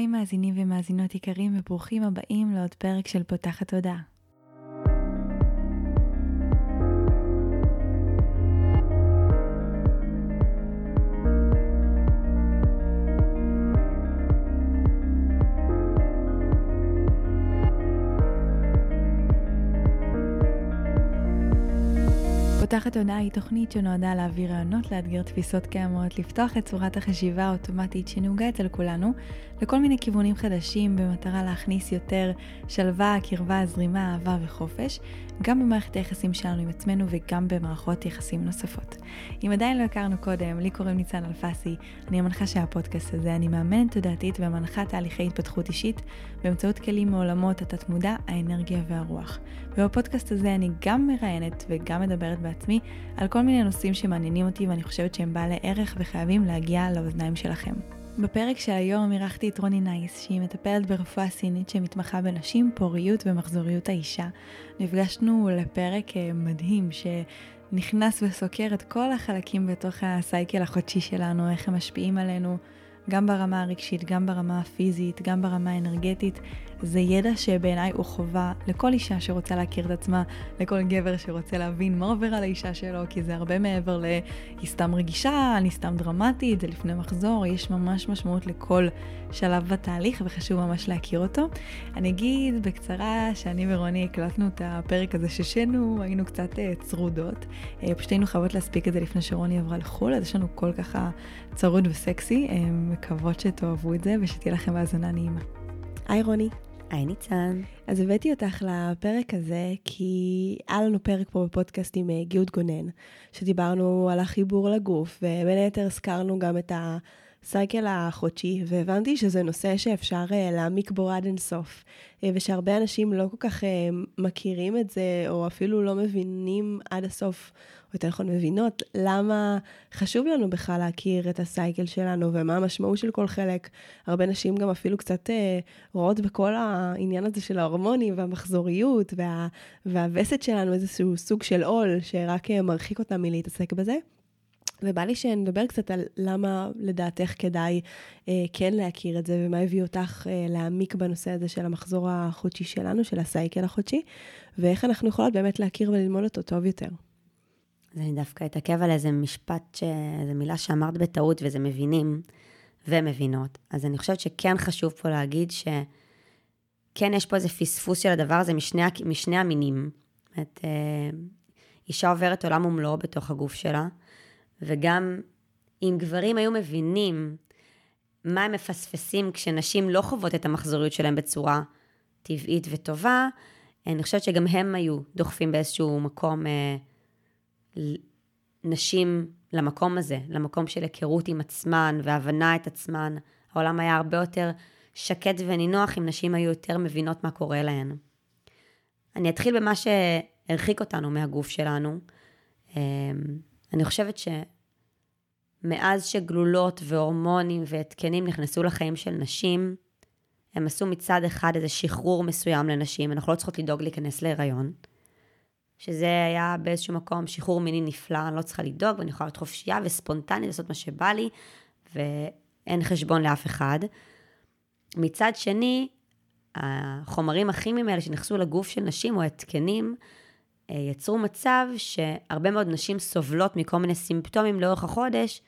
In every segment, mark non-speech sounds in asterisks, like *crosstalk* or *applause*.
היי מאזינים ומאזינות יקרים וברוכים הבאים לעוד פרק של פותחת תודעה. פותחת עונה היא תוכנית שנועדה להעביר רעיונות, לאתגר תפיסות קיימות, לפתוח את צורת החשיבה האוטומטית שנהוגה אצל כולנו, לכל מיני כיוונים חדשים במטרה להכניס יותר שלווה, קרבה, זרימה, אהבה וחופש, גם במערכת היחסים שלנו עם עצמנו וגם במערכות יחסים נוספות. אם עדיין לא הכרנו קודם, לי קוראים ניצן אלפסי, אני המנחה של הפודקאסט הזה, אני מאמנת תודעתית ומנחה תהליכי התפתחות אישית באמצעות כלים מעולמות התת-מודע, האנרגיה והרוח. ובפודקאסט הזה אני גם מראיינת וגם מדברת על כל מיני נושאים שמעניינים אותי ואני חושבת שהם בעלי ערך וחייבים להגיע לאוזניים שלכם. בפרק של היום אירחתי את רוני נייס, שהיא מטפלת ברפואה סינית שמתמחה בנשים, פוריות ומחזוריות האישה. נפגשנו לפרק אה, מדהים שנכנס וסוקר את כל החלקים בתוך ה cycle החודשי שלנו, איך הם משפיעים עלינו, גם ברמה הרגשית, גם ברמה הפיזית, גם ברמה האנרגטית. זה ידע שבעיניי הוא חובה לכל אישה שרוצה להכיר את עצמה, לכל גבר שרוצה להבין מה עובר על האישה שלו, כי זה הרבה מעבר ל... היא סתם רגישה, אני סתם דרמטית, זה לפני מחזור, יש ממש משמעות לכל שלב בתהליך וחשוב ממש להכיר אותו. אני אגיד בקצרה שאני ורוני הקלטנו את הפרק הזה ששנו, היינו קצת אה, צרודות. אה, פשוט היינו חייבות להספיק את זה לפני שרוני עברה לחו"ל, אז יש לנו קול ככה צרוד וסקסי. אה, מקוות שתאהבו את זה ושתהיה לכם האזנה נעימה. היי רוני. היי ניצן. אז הבאתי אותך לפרק הזה, כי היה לנו פרק פה בפודקאסט עם גיוד גונן, שדיברנו על החיבור לגוף, ובין היתר הזכרנו גם את. הסייקל החודשי, והבנתי שזה נושא שאפשר uh, להעמיק בו עד אינסוף, uh, ושהרבה אנשים לא כל כך מכירים את זה, או אפילו לא מבינים עד הסוף, או יותר נכון מבינות, למה חשוב לנו בכלל להכיר את הסייקל שלנו, ומה המשמעות של כל חלק. הרבה נשים גם אפילו קצת uh, רואות בכל העניין הזה של ההורמונים והמחזוריות, וה, והווסת שלנו איזשהו סוג של עול, שרק uh, מרחיק אותם מלהתעסק בזה. ובא לי שנדבר קצת על למה לדעתך כדאי אה, כן להכיר את זה, ומה הביא אותך אה, להעמיק בנושא הזה של המחזור החודשי שלנו, של הסייקל החודשי, ואיך אנחנו יכולות באמת להכיר וללמוד אותו טוב יותר. אז אני דווקא אתעכב על איזה משפט, ש... איזה מילה שאמרת בטעות, וזה מבינים ומבינות. אז אני חושבת שכן חשוב פה להגיד שכן יש פה איזה פספוס של הדבר הזה משני, משני המינים. זאת אומרת, אה, אישה עוברת עולם ומלואו בתוך הגוף שלה. וגם אם גברים היו מבינים מה הם מפספסים כשנשים לא חוות את המחזוריות שלהם בצורה טבעית וטובה, אני חושבת שגם הם היו דוחפים באיזשהו מקום אה, נשים למקום הזה, למקום של היכרות עם עצמן והבנה את עצמן. העולם היה הרבה יותר שקט ונינוח אם נשים היו יותר מבינות מה קורה להן. אני אתחיל במה שהרחיק אותנו מהגוף שלנו. אה, אני חושבת שמאז שגלולות והורמונים והתקנים נכנסו לחיים של נשים, הם עשו מצד אחד איזה שחרור מסוים לנשים, אנחנו לא צריכות לדאוג להיכנס להיריון, שזה היה באיזשהו מקום שחרור מיני נפלא, אני לא צריכה לדאוג ואני יכולה להיות חופשייה וספונטנית לעשות מה שבא לי, ואין חשבון לאף אחד. מצד שני, החומרים הכימיים האלה שנכנסו לגוף של נשים, או התקנים, אה, יצרו מצב שהרבה מאוד נשים סובלות מכל מיני סימפטומים לאורך החודש,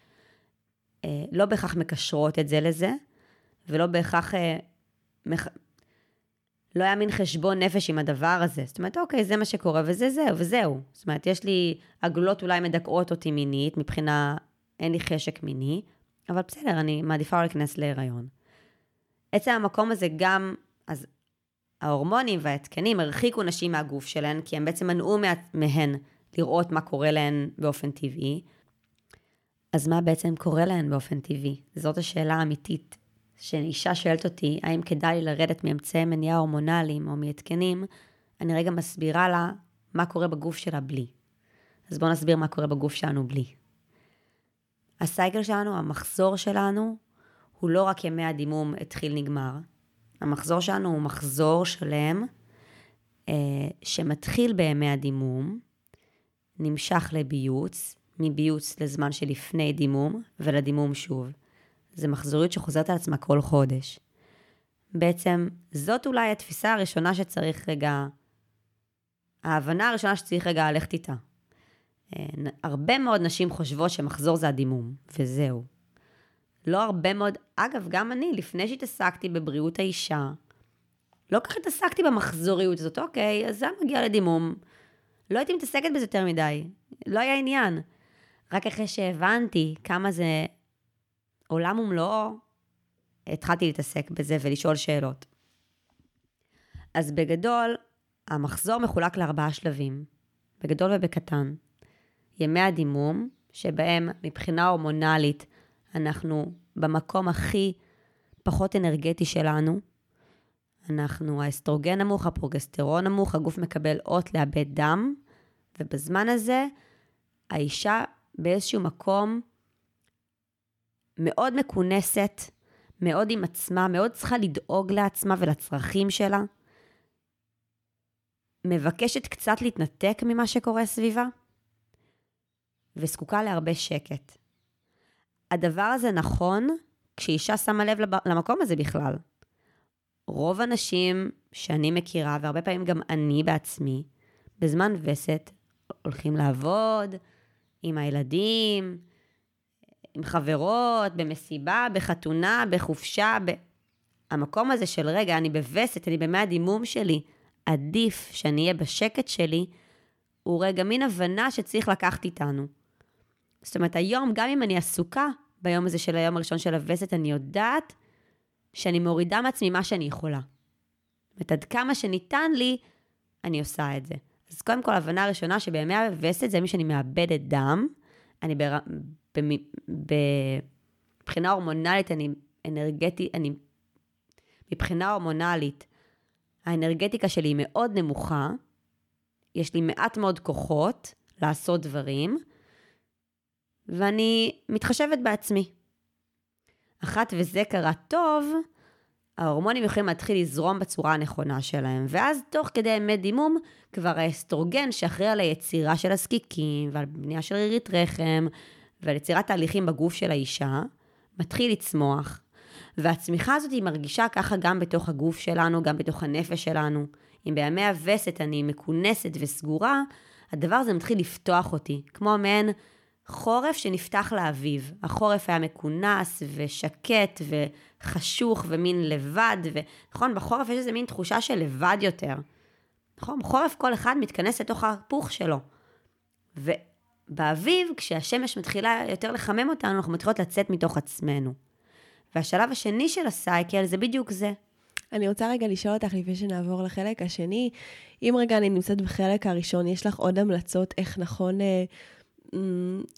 אה, לא בהכרח מקשרות את זה לזה, ולא בהכרח... לא היה מין חשבון נפש עם הדבר הזה. זאת אומרת, אוקיי, זה מה שקורה, וזה זהו, וזהו. זאת אומרת, יש לי, הגלולות אולי מדכאות אותי מינית, מבחינה, אין לי חשק מיני, אבל בסדר, אני מעדיפה לא להיכנס להיריון. עצם המקום הזה גם, אז ההורמונים וההתקנים הרחיקו נשים מהגוף שלהן, כי הם בעצם מנעו מהן לראות מה קורה להן באופן טבעי. אז מה בעצם קורה להן באופן טבעי? זאת השאלה האמיתית. שאישה שואלת אותי, האם כדאי לי לרדת מאמצעי מניעה הורמונליים או מהתקנים, אני רגע מסבירה לה מה קורה בגוף שלה בלי. אז בואו נסביר מה קורה בגוף שלנו בלי. הסייקל שלנו, המחזור שלנו, הוא לא רק ימי הדימום התחיל נגמר, המחזור שלנו הוא מחזור שלם, אה, שמתחיל בימי הדימום, נמשך לביוץ, מביוץ לזמן שלפני דימום, ולדימום שוב. זה מחזוריות שחוזרת על עצמה כל חודש. בעצם זאת אולי התפיסה הראשונה שצריך רגע, ההבנה הראשונה שצריך רגע ללכת איתה. אה, הרבה מאוד נשים חושבות שמחזור זה הדימום, וזהו. לא הרבה מאוד, אגב, גם אני, לפני שהתעסקתי בבריאות האישה, לא כל כך התעסקתי במחזוריות הזאת, אוקיי, אז זה מגיע לדימום. לא הייתי מתעסקת בזה יותר מדי, לא היה עניין. רק אחרי שהבנתי כמה זה עולם ומלואו, התחלתי להתעסק בזה ולשאול שאלות. אז בגדול, המחזור מחולק לארבעה שלבים, בגדול ובקטן. ימי הדימום, שבהם מבחינה הורמונלית אנחנו במקום הכי פחות אנרגטי שלנו. אנחנו, האסטרוגן נמוך, הפרוגסטרון נמוך, הגוף מקבל אות לאבד דם, ובזמן הזה האישה באיזשהו מקום מאוד מכונסת, מאוד עם עצמה, מאוד צריכה לדאוג לעצמה ולצרכים שלה, מבקשת קצת להתנתק ממה שקורה סביבה, וזקוקה להרבה שקט. הדבר הזה נכון כשאישה שמה לב למקום הזה בכלל. רוב הנשים שאני מכירה, והרבה פעמים גם אני בעצמי, בזמן וסת הולכים לעבוד עם הילדים, עם חברות, במסיבה, בחתונה, בחופשה, ב... המקום הזה של רגע, אני בווסת, אני במי הדימום שלי, עדיף שאני אהיה בשקט שלי, הוא רגע מין הבנה שצריך לקחת איתנו. זאת אומרת, היום, גם אם אני עסוקה ביום הזה של היום הראשון של הווסת, אני יודעת שאני מורידה מעצמי מה שאני יכולה. זאת אומרת, עד כמה שניתן לי, אני עושה את זה. אז קודם כל, הבנה ראשונה שבימי הווסת זה מי שאני מאבדת דם. אני בר... מבחינה הורמונלית, אני אנרגטי, אני... מבחינה הורמונלית, האנרגטיקה שלי היא מאוד נמוכה, יש לי מעט מאוד כוחות לעשות דברים, ואני מתחשבת בעצמי. אחת וזה קרה טוב, ההורמונים יכולים להתחיל לזרום בצורה הנכונה שלהם, ואז תוך כדי ימי דימום, כבר האסטרוגן שאחראי על היצירה של הזקיקים, ועל בנייה של רירית רחם, ועל יצירת תהליכים בגוף של האישה, מתחיל לצמוח. והצמיחה הזאת היא מרגישה ככה גם בתוך הגוף שלנו, גם בתוך הנפש שלנו. אם בימי הווסת אני מכונסת וסגורה, הדבר הזה מתחיל לפתוח אותי, כמו מעין חורף שנפתח לאביב. החורף היה מכונס ושקט וחשוך ומין לבד, ונכון, בחורף יש איזה מין תחושה של לבד יותר. נכון? בחורף כל אחד מתכנס לתוך ההפוך שלו. ובאביב, כשהשמש מתחילה יותר לחמם אותנו, אנחנו מתחילות לצאת מתוך עצמנו. והשלב השני של הסייקל זה בדיוק זה. אני רוצה רגע לשאול אותך לפני שנעבור לחלק השני, אם רגע אני נמצאת בחלק הראשון, יש לך עוד המלצות איך נכון אה,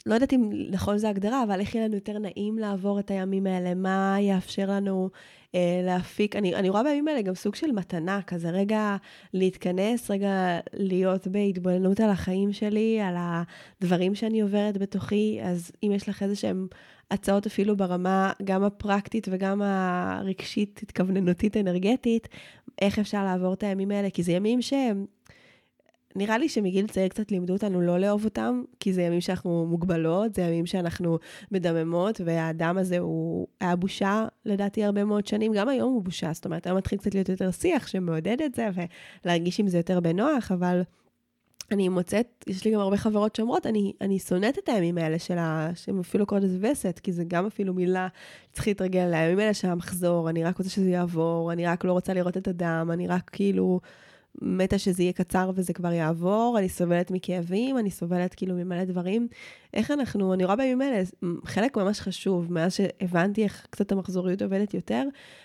לא יודעת אם נכון זו הגדרה, אבל איך יהיה לנו יותר נעים לעבור את הימים האלה, מה יאפשר לנו אה, להפיק, אני, אני רואה בימים האלה גם סוג של מתנה, כזה רגע להתכנס, רגע להיות בהתבוננות על החיים שלי, על הדברים שאני עוברת בתוכי, אז אם יש לך איזה שהם הצעות אפילו ברמה גם הפרקטית וגם הרגשית, התכווננותית, אנרגטית, איך אפשר לעבור את הימים האלה, כי זה ימים שהם... נראה לי שמגיל צעיר קצת לימדו אותנו לא לאהוב אותם, כי זה ימים שאנחנו מוגבלות, זה ימים שאנחנו מדממות, והאדם הזה הוא היה בושה לדעתי הרבה מאוד שנים, גם היום הוא בושה, זאת אומרת, היום מתחיל קצת להיות יותר שיח שמעודד את זה, ולהרגיש עם זה יותר בנוח, אבל אני מוצאת, יש לי גם הרבה חברות שאומרות, אני, אני שונאת את הימים האלה של ה... שהם אפילו קוראים לזה וסת, כי זה גם אפילו מילה שצריך להתרגל לימים האלה של המחזור, אני רק רוצה שזה יעבור, אני רק לא רוצה לראות את הדם, אני רק כאילו... מתה שזה יהיה קצר וזה כבר יעבור, אני סובלת מכאבים, אני סובלת כאילו ממלא דברים. איך אנחנו, אני רואה בימים האלה חלק ממש חשוב, מאז שהבנתי איך קצת המחזוריות עובדת יותר,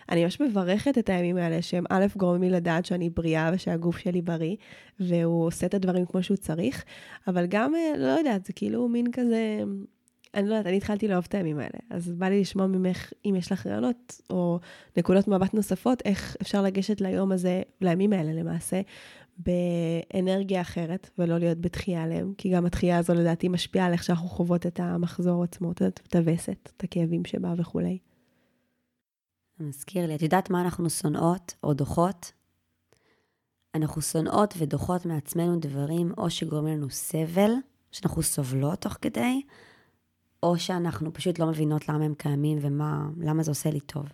אני ממש מברכת את הימים האלה, שהם א', גורמים לי לדעת שאני בריאה ושהגוף שלי בריא, והוא עושה את הדברים כמו שהוא צריך, אבל גם, אה, לא יודעת, זה כאילו מין כזה... אני לא יודעת, אני התחלתי לאהוב את הימים האלה, אז בא לי לשמוע ממך אם יש לך רעיונות או נקודות מבט נוספות, איך אפשר לגשת ליום הזה, לימים האלה למעשה, באנרגיה אחרת, ולא להיות בתחייה עליהם, כי גם התחייה הזו לדעתי משפיעה על איך שאנחנו חוות את המחזור עצמו, את הווסת, את הכאבים שבה וכולי. מזכיר לי, את יודעת מה אנחנו שונאות או דוחות? אנחנו שונאות ודוחות מעצמנו דברים או שגורמים לנו סבל, שאנחנו סובלות תוך כדי, או שאנחנו פשוט לא מבינות למה הם קיימים ולמה זה עושה לי טוב.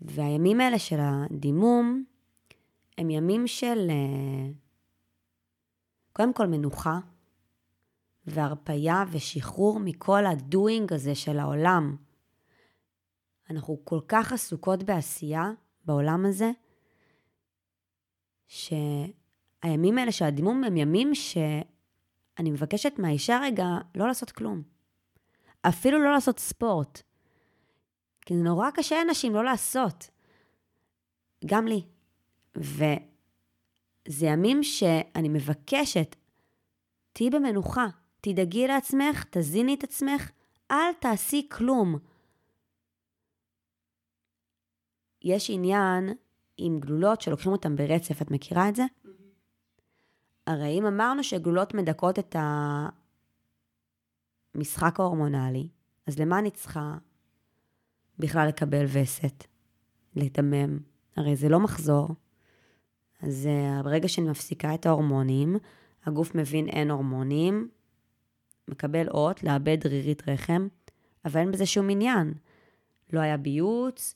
והימים האלה של הדימום הם ימים של אה, קודם כל מנוחה והרפייה ושחרור מכל הדוינג הזה של העולם. אנחנו כל כך עסוקות בעשייה בעולם הזה, שהימים האלה של הדימום הם ימים שאני מבקשת מהאישה רגע לא לעשות כלום. אפילו לא לעשות ספורט. כי זה נורא קשה לאנשים לא לעשות. גם לי. וזה ימים שאני מבקשת, תהיי במנוחה, תדאגי לעצמך, תזיני את עצמך, אל תעשי כלום. יש עניין עם גלולות שלוקחים אותן ברצף, את מכירה את זה? הרי אם אמרנו שגלולות מדכאות את המשחק ההורמונלי, אז למה אני צריכה בכלל לקבל וסת? לדמם? הרי זה לא מחזור. אז uh, ברגע שאני מפסיקה את ההורמונים, הגוף מבין אין הורמונים, מקבל אות, לאבד רירית רחם, אבל אין בזה שום עניין. לא היה ביוץ,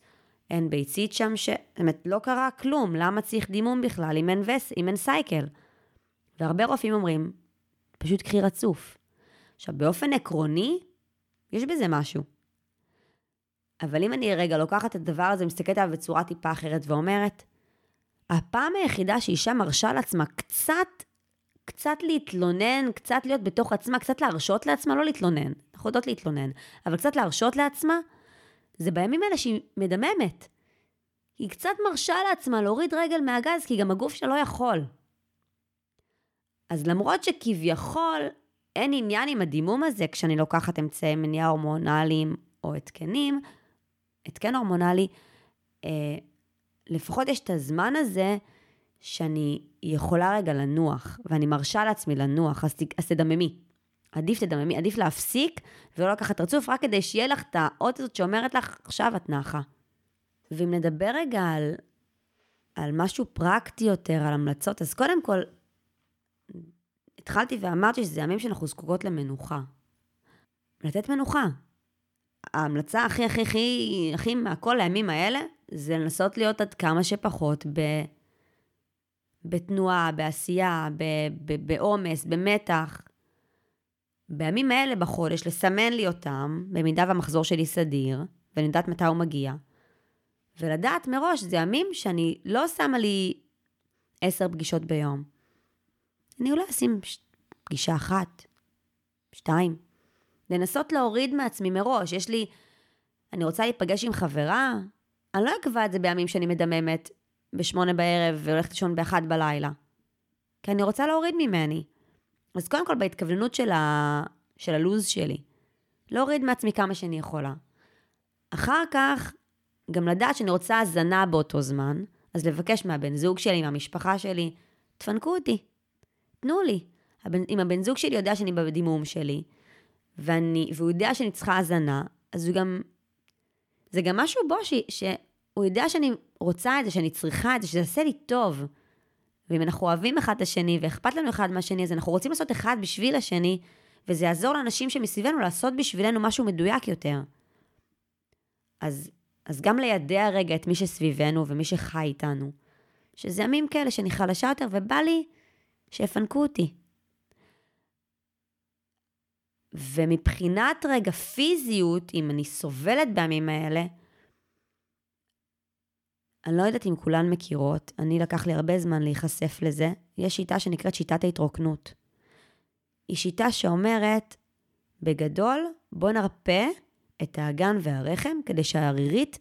אין ביצית שם, ש... זאת אומרת, לא קרה כלום, למה צריך דימום בכלל אם אין, וס... אם אין סייקל? והרבה רופאים אומרים, פשוט קחי רצוף. עכשיו, באופן עקרוני, יש בזה משהו. אבל אם אני רגע לוקחת את הדבר הזה, מסתכלת עליו בצורה טיפה אחרת ואומרת, הפעם היחידה שאישה מרשה לעצמה קצת, קצת להתלונן, קצת להיות בתוך עצמה, קצת להרשות לעצמה, לא להתלונן, אנחנו יודעות להתלונן, אבל קצת להרשות לעצמה, זה בימים האלה שהיא מדממת. היא קצת מרשה לעצמה להוריד רגל מהגז, כי גם הגוף שלה לא יכול. אז למרות שכביכול אין עניין עם הדימום הזה כשאני לוקחת אמצעי מניעה הורמונליים או התקנים, התקן הורמונלי, אה, לפחות יש את הזמן הזה שאני יכולה רגע לנוח, ואני מרשה לעצמי לנוח, אז, אז תדממי. עדיף תדממי, עדיף להפסיק ולא לקחת רצוף, רק כדי שיהיה לך את האות הזאת שאומרת לך, עכשיו את נחה. ואם נדבר רגע על, על משהו פרקטי יותר, על המלצות, אז קודם כל, התחלתי ואמרתי שזה ימים שאנחנו זקוקות למנוחה. לתת מנוחה. ההמלצה הכי הכי הכי הכי מהכל הימים האלה, זה לנסות להיות עד כמה שפחות ב... בתנועה, בעשייה, בעומס, במתח. בימים האלה בחודש, לסמן לי אותם, במידה והמחזור שלי סדיר, ואני יודעת מתי הוא מגיע, ולדעת מראש, זה ימים שאני לא שמה לי עשר פגישות ביום. אני אולי אשים פגישה אחת, שתיים. לנסות להוריד מעצמי מראש. יש לי, אני רוצה להיפגש עם חברה, אני לא אקבע את זה בימים שאני מדממת בשמונה בערב והולכת לישון באחד בלילה. כי אני רוצה להוריד ממני. אז קודם כל בהתכווננות של, ה... של הלוז שלי, להוריד מעצמי כמה שאני יכולה. אחר כך, גם לדעת שאני רוצה הזנה באותו זמן, אז לבקש מהבן זוג שלי, מהמשפחה שלי, תפנקו אותי, תנו לי. אם הבן זוג שלי יודע שאני בדימום שלי, ואני, והוא יודע שאני צריכה הזנה, אז הוא גם... זה גם משהו בו ש, שהוא יודע שאני רוצה את זה, שאני צריכה את זה, שזה יעשה לי טוב. ואם אנחנו אוהבים אחד את השני ואכפת לנו אחד מהשני, אז אנחנו רוצים לעשות אחד בשביל השני, וזה יעזור לאנשים שמסביבנו לעשות בשבילנו משהו מדויק יותר. אז, אז גם לידע רגע את מי שסביבנו ומי שחי איתנו, שזה ימים כאלה שאני חלשה יותר, ובא לי שיפנקו אותי. ומבחינת רגע פיזיות, אם אני סובלת בימים האלה, אני לא יודעת אם כולן מכירות, אני לקח לי הרבה זמן להיחשף לזה, יש שיטה שנקראת שיטת ההתרוקנות. היא שיטה שאומרת, בגדול, בוא נרפה את האגן והרחם כדי שהערירית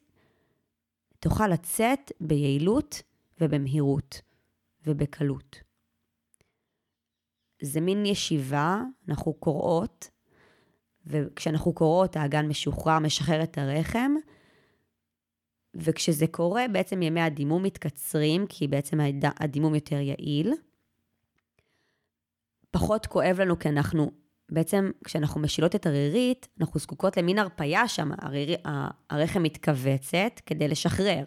תוכל לצאת ביעילות ובמהירות ובקלות. זה מין ישיבה, אנחנו קוראות, וכשאנחנו קוראות האגן משוחרר, משחרר את הרחם, וכשזה קורה, בעצם ימי הדימום מתקצרים, כי בעצם הדימום יותר יעיל. פחות כואב לנו כי אנחנו, בעצם כשאנחנו משילות את הרירית, אנחנו זקוקות למין הרפייה שם, הרירי, הרחם מתכווצת כדי לשחרר.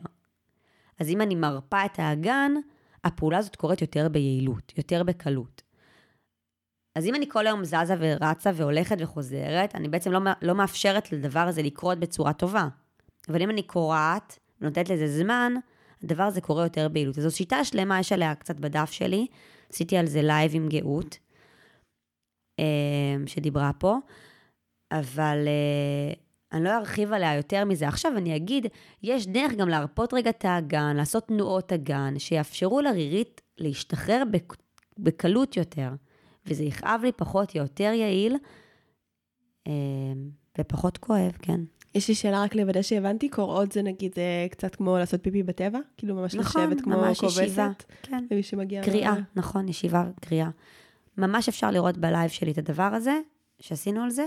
אז אם אני מרפה את האגן, הפעולה הזאת קורית יותר ביעילות, יותר בקלות. אז אם אני כל היום זזה ורצה והולכת וחוזרת, אני בעצם לא, לא מאפשרת לדבר הזה לקרות בצורה טובה. אבל אם אני כורעת, ונותנת לזה זמן, הדבר הזה קורה יותר ביעילות. אז זו שיטה שלמה, יש עליה קצת בדף שלי, עשיתי על זה live עם גאות, אה, שדיברה פה, אבל אה, אני לא ארחיב עליה יותר מזה. עכשיו אני אגיד, יש דרך גם להרפות רגע את האגן, לעשות תנועות אגן, שיאפשרו לרירית להשתחרר בקלות יותר, וזה יכאב לי פחות, יותר יעיל, אה, ופחות כואב, כן. יש לי שאלה רק לוודא שהבנתי, קוראות זה נגיד אה, קצת כמו לעשות פיפי בטבע? כאילו ממש נכון, לשבת כמו ממש כובסת? ישיבה, כן. למי שמגיע... קריאה, מה... נכון, ישיבה, קריאה. ממש אפשר לראות בלייב שלי את הדבר הזה, שעשינו על זה.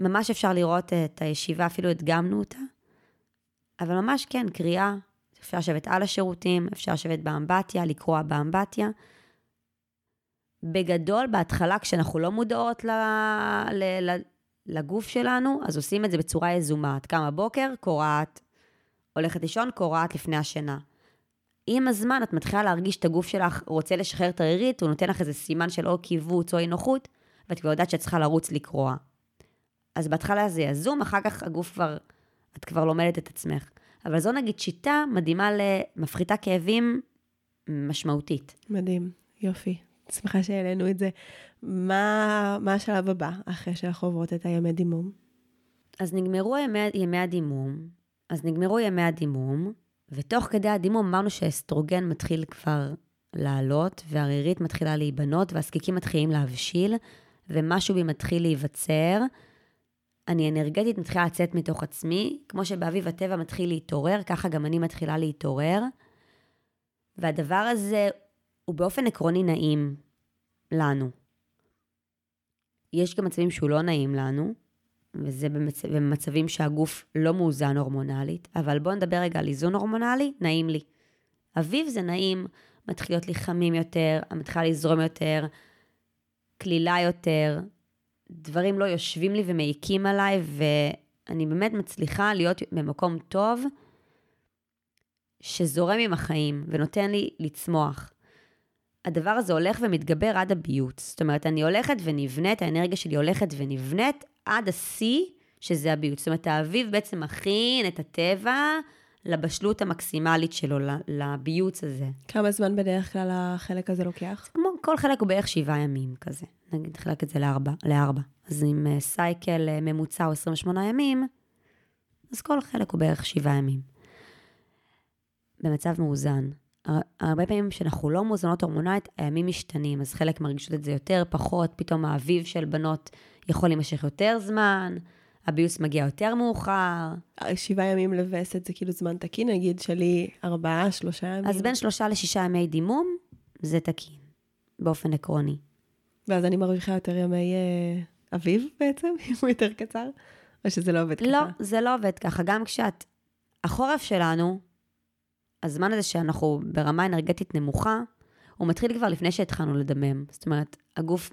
ממש אפשר לראות את הישיבה, אפילו הדגמנו אותה. אבל ממש כן, קריאה, אפשר לשבת על השירותים, אפשר לשבת באמבטיה, לקרוע באמבטיה. בגדול, בהתחלה, כשאנחנו לא מודעות ל... ל... ל... לגוף שלנו, אז עושים את זה בצורה יזומה. את קמה בוקר, קורעת, הולכת לישון, קורעת לפני השינה. עם הזמן את מתחילה להרגיש את הגוף שלך רוצה לשחרר את הרירית, הוא נותן לך איזה סימן של או קיבוץ או אי נוחות, ואת כבר יודעת שאת צריכה לרוץ לקרוע. אז בהתחלה זה יזום, אחר כך הגוף כבר, את כבר לומדת את עצמך. אבל זו נגיד שיטה מדהימה למפחיתה כאבים משמעותית. מדהים, יופי. שמחה שהעלינו את זה. מה, מה השלב הבא אחרי שאנחנו עוברות את הימי דימום? אז נגמרו ימי, ימי הדימום, אז נגמרו ימי הדימום, ותוך כדי הדימום אמרנו שהאסטרוגן מתחיל כבר לעלות, והרירית מתחילה להיבנות, והזקיקים מתחילים להבשיל, ומשהו בי מתחיל להיווצר. אני אנרגטית מתחילה לצאת מתוך עצמי, כמו שבאביב הטבע מתחיל להתעורר, ככה גם אני מתחילה להתעורר. והדבר הזה הוא באופן עקרוני נעים לנו. יש גם מצבים שהוא לא נעים לנו, וזה במצ... במצבים שהגוף לא מאוזן הורמונלית, אבל בואו נדבר רגע על איזון הורמונלי, נעים לי. אביב זה נעים, מתחיל להיות לי חמים יותר, מתחילה לזרום יותר, קלילה יותר, דברים לא יושבים לי ומעיקים עליי, ואני באמת מצליחה להיות במקום טוב, שזורם עם החיים ונותן לי לצמוח. הדבר הזה הולך ומתגבר עד הביוץ. זאת אומרת, אני הולכת ונבנית, האנרגיה שלי הולכת ונבנית עד השיא, שזה הביוץ. זאת אומרת, האביב בעצם מכין את הטבע לבשלות המקסימלית שלו, לביוץ הזה. כמה זמן בדרך כלל החלק הזה לוקח? כמו כל חלק הוא בערך שבעה ימים כזה. נגיד, נחלק את זה לארבע. לארבע. אז אם אה, סייקל אה, ממוצע הוא 28 ימים, אז כל חלק הוא בערך שבעה ימים. במצב מאוזן. הרבה פעמים כשאנחנו לא מאוזנות הורמונלית, הימים משתנים, אז חלק מרגישות את זה יותר, פחות, פתאום האביב של בנות יכול להימשך יותר זמן, הביוס מגיע יותר מאוחר. שבעה ימים לווסת זה כאילו זמן תקין, נגיד שלי ארבעה, שלושה ימים. אז בין שלושה לשישה ימי דימום, זה תקין, באופן עקרוני. ואז אני מרוויחה יותר ימי אה, אביב בעצם, *laughs* אם הוא יותר קצר? או שזה לא עובד לא, ככה? לא, זה לא עובד ככה. גם כשאת... החורף שלנו, הזמן הזה שאנחנו ברמה אנרגטית נמוכה, הוא מתחיל כבר לפני שהתחלנו לדמם. זאת אומרת, הגוף,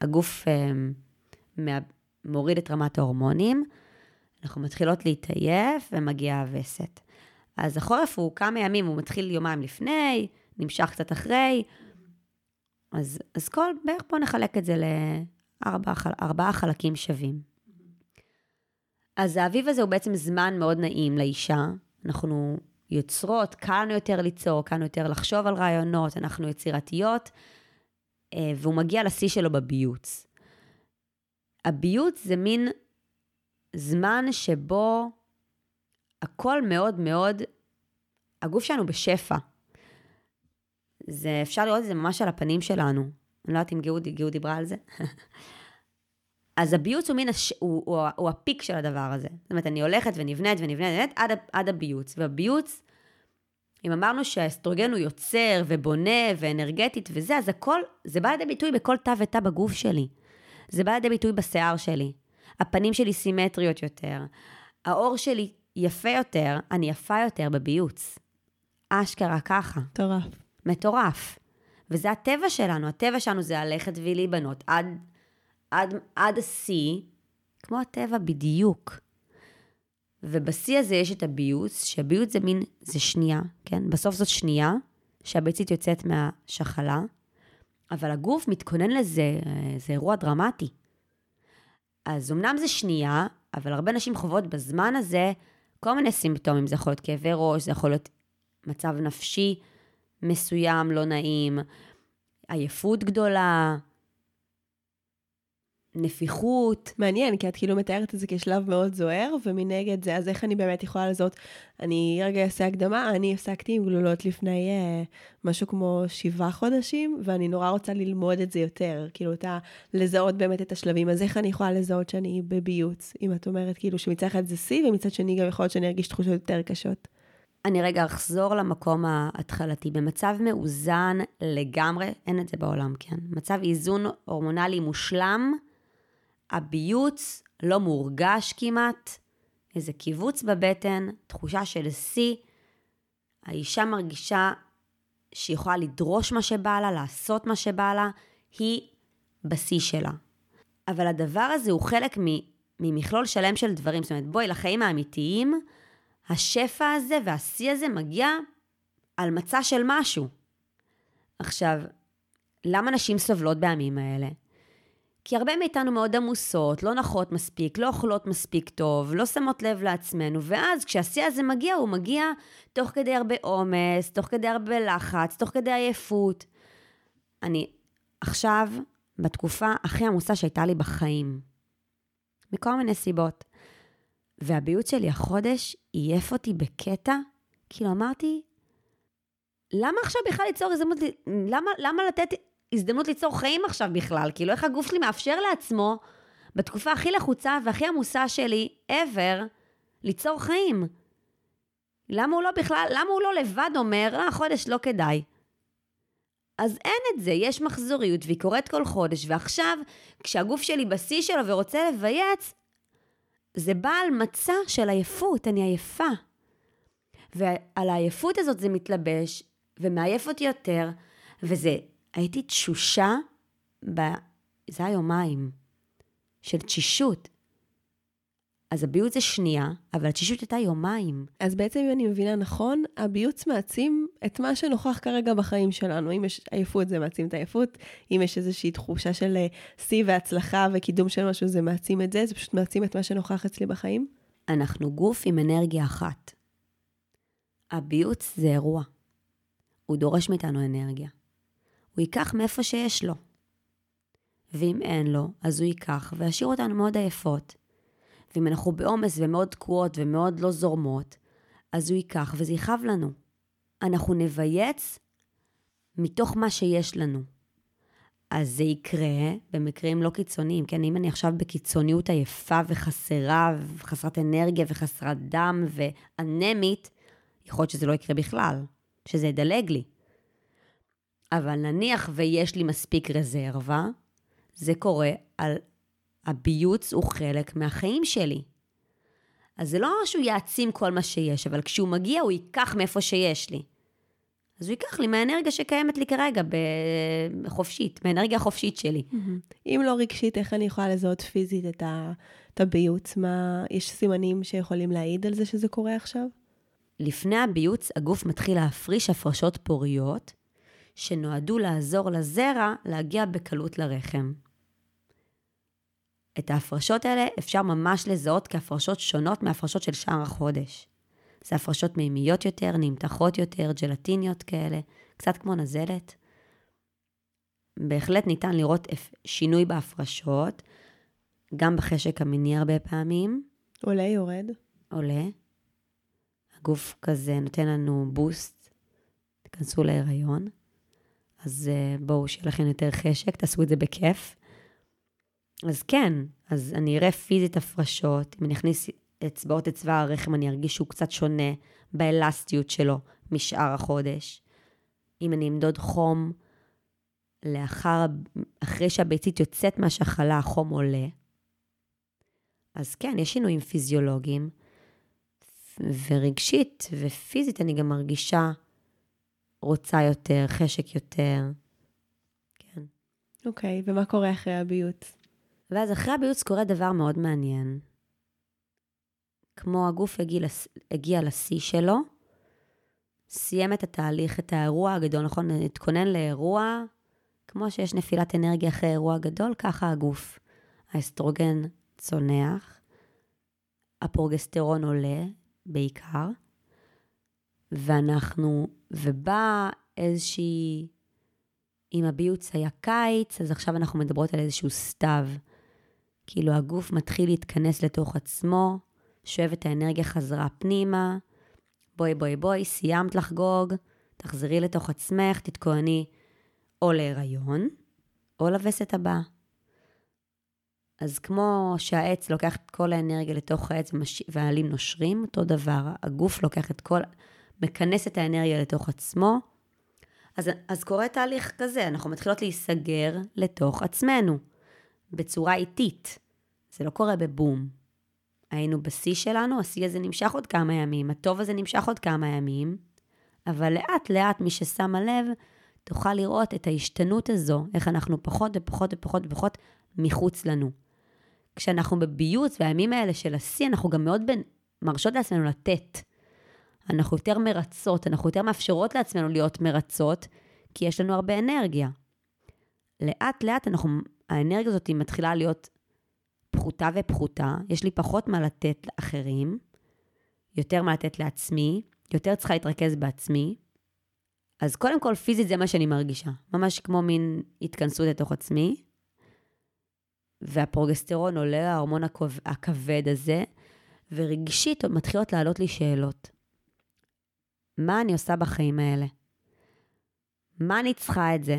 הגוף אה, מוריד את רמת ההורמונים, אנחנו מתחילות להתעייף ומגיעה הווסת. אז החורף הוא כמה ימים, הוא מתחיל יומיים לפני, נמשך קצת אחרי. אז, אז כל, בערך בואו נחלק את זה לארבעה חלקים שווים. אז האביב הזה הוא בעצם זמן מאוד נעים לאישה, אנחנו יוצרות, קל לנו יותר ליצור, קל לנו יותר לחשוב על רעיונות, אנחנו יצירתיות, אה, והוא מגיע לשיא שלו בביוץ. הביוץ זה מין זמן שבו הכל מאוד מאוד, הגוף שלנו בשפע. זה, אפשר לראות את זה ממש על הפנים שלנו. אני לא יודעת אם גאות דיברה על זה. *laughs* אז הביוץ הוא מין, הש... הוא, הוא, הוא הפיק של הדבר הזה. זאת אומרת, אני הולכת ונבנית ונבנית עד, עד הביוץ. והביוץ, אם אמרנו שהאסטרוגן הוא יוצר ובונה ואנרגטית וזה, אז הכל, זה בא לידי ביטוי בכל תא ותא בגוף שלי. זה בא לידי ביטוי בשיער שלי. הפנים שלי סימטריות יותר. העור שלי יפה יותר, אני יפה יותר בביוץ. אשכרה ככה. מטורף. מטורף. וזה הטבע שלנו, הטבע שלנו זה ללכת ולהיבנות עד עד, עד השיא, כמו הטבע בדיוק. ובשיא הזה יש את הביוץ, שהביוץ זה מין, זה שנייה, כן? בסוף זאת שנייה, שהביצית יוצאת מהשחלה, אבל הגוף מתכונן לזה, זה אירוע דרמטי. אז אמנם זה שנייה, אבל הרבה נשים חוות בזמן הזה כל מיני סימפטומים, זה יכול להיות כאבי ראש, זה יכול להיות מצב נפשי מסוים, לא נעים, עייפות גדולה, נפיחות. מעניין, כי את כאילו מתארת את זה כשלב מאוד זוהר, ומנגד זה, אז איך אני באמת יכולה לזהות? אני רגע אעשה הקדמה, אני הפסקתי עם גלולות לפני אה, משהו כמו שבעה חודשים, ואני נורא רוצה ללמוד את זה יותר, כאילו, אתה, לזהות באמת את השלבים. אז איך אני יכולה לזהות שאני בביוץ, אם את אומרת כאילו שמצד אחד זה שיא, ומצד שני גם יכול להיות שאני ארגיש תחושות יותר קשות. אני רגע אחזור למקום ההתחלתי. במצב מאוזן לגמרי, אין את זה בעולם, כן? מצב איזון הורמונלי מושלם, הביוץ לא מורגש כמעט, איזה קיבוץ בבטן, תחושה של שיא. האישה מרגישה שהיא יכולה לדרוש מה שבא לה, לעשות מה שבא לה, היא בשיא שלה. אבל הדבר הזה הוא חלק ממכלול שלם של דברים. זאת אומרת, בואי, לחיים האמיתיים, השפע הזה והשיא הזה מגיע על מצע של משהו. עכשיו, למה נשים סובלות בימים האלה? כי הרבה מאיתנו מאוד עמוסות, לא נחות מספיק, לא אוכלות מספיק טוב, לא שמות לב לעצמנו, ואז כשהשיא הזה מגיע, הוא מגיע תוך כדי הרבה עומס, תוך כדי הרבה לחץ, תוך כדי עייפות. אני עכשיו בתקופה הכי עמוסה שהייתה לי בחיים, מכל מיני סיבות. והביוט שלי החודש עייף אותי בקטע, כאילו אמרתי, למה עכשיו בכלל ליצור הזדמנות, למה, למה לתת הזדמנות ליצור חיים עכשיו בכלל? כאילו, איך הגוף שלי מאפשר לעצמו, בתקופה הכי לחוצה והכי עמוסה שלי ever, ליצור חיים? למה הוא לא בכלל, למה הוא לא לבד אומר, אה, חודש לא כדאי? אז אין את זה, יש מחזוריות והיא קורית כל חודש, ועכשיו, כשהגוף שלי בשיא שלו ורוצה לבייץ, זה בא על מצע של עייפות, אני עייפה. ועל העייפות הזאת זה מתלבש, ומעייף אותי יותר, וזה הייתי תשושה, ב... זה היה יומיים, של תשישות. אז הביוץ זה שנייה, אבל התשישות הייתה יומיים. אז בעצם, אם אני מבינה נכון, הביוץ מעצים את מה שנוכח כרגע בחיים שלנו. אם יש עייפות, זה מעצים את העייפות. אם יש איזושהי תחושה של אה, שיא והצלחה וקידום של משהו, זה מעצים את זה. זה פשוט מעצים את מה שנוכח אצלי בחיים. אנחנו גוף עם אנרגיה אחת. הביוץ זה אירוע. הוא דורש מאיתנו אנרגיה. הוא ייקח מאיפה שיש לו. ואם אין לו, אז הוא ייקח וישאיר אותנו מאוד עייפות. ואם אנחנו בעומס ומאוד תקועות ומאוד לא זורמות, אז הוא ייקח וזה יכאב לנו. אנחנו נבייץ מתוך מה שיש לנו. אז זה יקרה במקרים לא קיצוניים, כן? אם אני עכשיו בקיצוניות עייפה וחסרה, וחסרת אנרגיה וחסרת דם ואנמית, יכול להיות שזה לא יקרה בכלל, שזה ידלג לי. אבל נניח ויש לי מספיק רזרבה, זה קורה על הביוץ הוא חלק מהחיים שלי. אז זה לא שהוא יעצים כל מה שיש, אבל כשהוא מגיע הוא ייקח מאיפה שיש לי. אז הוא ייקח לי מהאנרגיה שקיימת לי כרגע, בחופשית, מהאנרגיה החופשית שלי. אם לא רגשית, איך אני יכולה לזהות פיזית את, ה... את הביוץ? מה, יש סימנים שיכולים להעיד על זה שזה קורה עכשיו? לפני הביוץ, הגוף מתחיל להפריש הפרשות פוריות, שנועדו לעזור לזרע להגיע בקלות לרחם. את ההפרשות האלה אפשר ממש לזהות כהפרשות שונות מהפרשות של שאר החודש. זה הפרשות מימיות יותר, נמתחות יותר, ג'לטיניות כאלה, קצת כמו נזלת. בהחלט ניתן לראות שינוי בהפרשות, גם בחשק המיני הרבה פעמים. עולה, יורד. עולה. הגוף כזה נותן לנו בוסט, תיכנסו להיריון. אז uh, בואו, שיהיה לכם יותר חשק, תעשו את זה בכיף. אז כן, אז אני אראה פיזית הפרשות, אם אני אכניס אצבעות אצבע הרחם, אני ארגיש שהוא קצת שונה באלסטיות שלו משאר החודש. אם אני אמדוד חום, לאחר, אחרי שהביצית יוצאת מהשחלה, החום עולה. אז כן, יש שינויים פיזיולוגיים, ורגשית ופיזית אני גם מרגישה רוצה יותר, חשק יותר. כן. אוקיי, okay, ומה קורה אחרי הביוץ? ואז אחרי הביוץ קורה דבר מאוד מעניין. כמו הגוף הגיע, הגיע לשיא שלו, סיים את התהליך, את האירוע הגדול, נכון? התכונן לאירוע, כמו שיש נפילת אנרגיה אחרי אירוע גדול, ככה הגוף. האסטרוגן צונח, הפרוגסטרון עולה, בעיקר, ואנחנו, ובא איזושהי, אם הביוץ היה קיץ, אז עכשיו אנחנו מדברות על איזשהו סתיו. כאילו הגוף מתחיל להתכנס לתוך עצמו, שואב את האנרגיה חזרה פנימה, בואי בואי בואי, סיימת לחגוג, תחזרי לתוך עצמך, תתכונני או להיריון, או לווסת הבאה. אז כמו שהעץ לוקח את כל האנרגיה לתוך העץ. והעלים נושרים, אותו דבר, הגוף לוקח את כל, מכנס את האנרגיה לתוך עצמו. אז, אז קורה תהליך כזה, אנחנו מתחילות להיסגר לתוך עצמנו, בצורה איטית. זה לא קורה בבום. היינו בשיא שלנו, השיא הזה נמשך עוד כמה ימים, הטוב הזה נמשך עוד כמה ימים, אבל לאט לאט מי ששמה לב, תוכל לראות את ההשתנות הזו, איך אנחנו פחות ופחות ופחות ופחות מחוץ לנו. כשאנחנו בביוץ והימים האלה של השיא, אנחנו גם מאוד בין, מרשות לעצמנו לתת. אנחנו יותר מרצות, אנחנו יותר מאפשרות לעצמנו להיות מרצות, כי יש לנו הרבה אנרגיה. לאט לאט אנחנו, האנרגיה הזאת מתחילה להיות פחותה ופחותה, יש לי פחות מה לתת לאחרים, יותר מה לתת לעצמי, יותר צריכה להתרכז בעצמי. אז קודם כל, פיזית זה מה שאני מרגישה, ממש כמו מין התכנסות לתוך עצמי. והפרוגסטרון עולה, ההורמון הכבד הזה, ורגשית מתחילות לעלות לי שאלות. מה אני עושה בחיים האלה? מה אני צריכה את זה?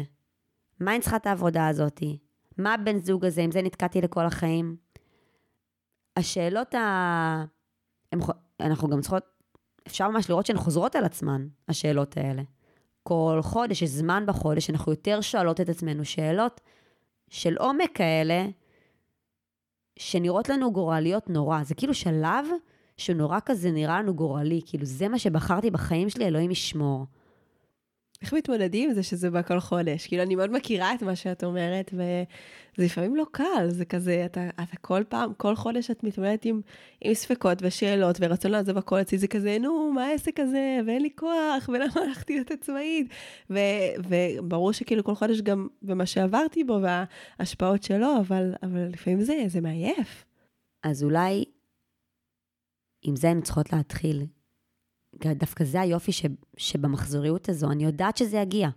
מה אני צריכה את העבודה הזאתי? מה הבן זוג הזה, עם זה נתקעתי לכל החיים? השאלות ה... הם... אנחנו גם צריכות, אפשר ממש לראות שהן חוזרות על עצמן, השאלות האלה. כל חודש, יש זמן בחודש, אנחנו יותר שואלות את עצמנו שאלות של עומק כאלה, שנראות לנו גורליות נורא. זה כאילו שלב שנורא כזה נראה לנו גורלי, כאילו זה מה שבחרתי בחיים שלי, אלוהים ישמור. איך מתמודדים עם זה שזה בא כל חודש? כאילו, אני מאוד מכירה את מה שאת אומרת, וזה לפעמים לא קל, זה כזה, אתה, אתה כל פעם, כל חודש את מתמודדת עם, עם ספקות ושאלות, ורצון לעזוב הכל אצלי, זה כזה, נו, מה העסק הזה, ואין לי כוח, *laughs* ולמה הלכתי להיות עצמאית? ו, וברור שכאילו כל חודש גם במה שעברתי בו, וההשפעות שלו, אבל, אבל לפעמים זה, זה מעייף. אז אולי עם זה היינו צריכות להתחיל. דווקא זה היופי ש, שבמחזוריות הזו, אני יודעת שזה יגיע.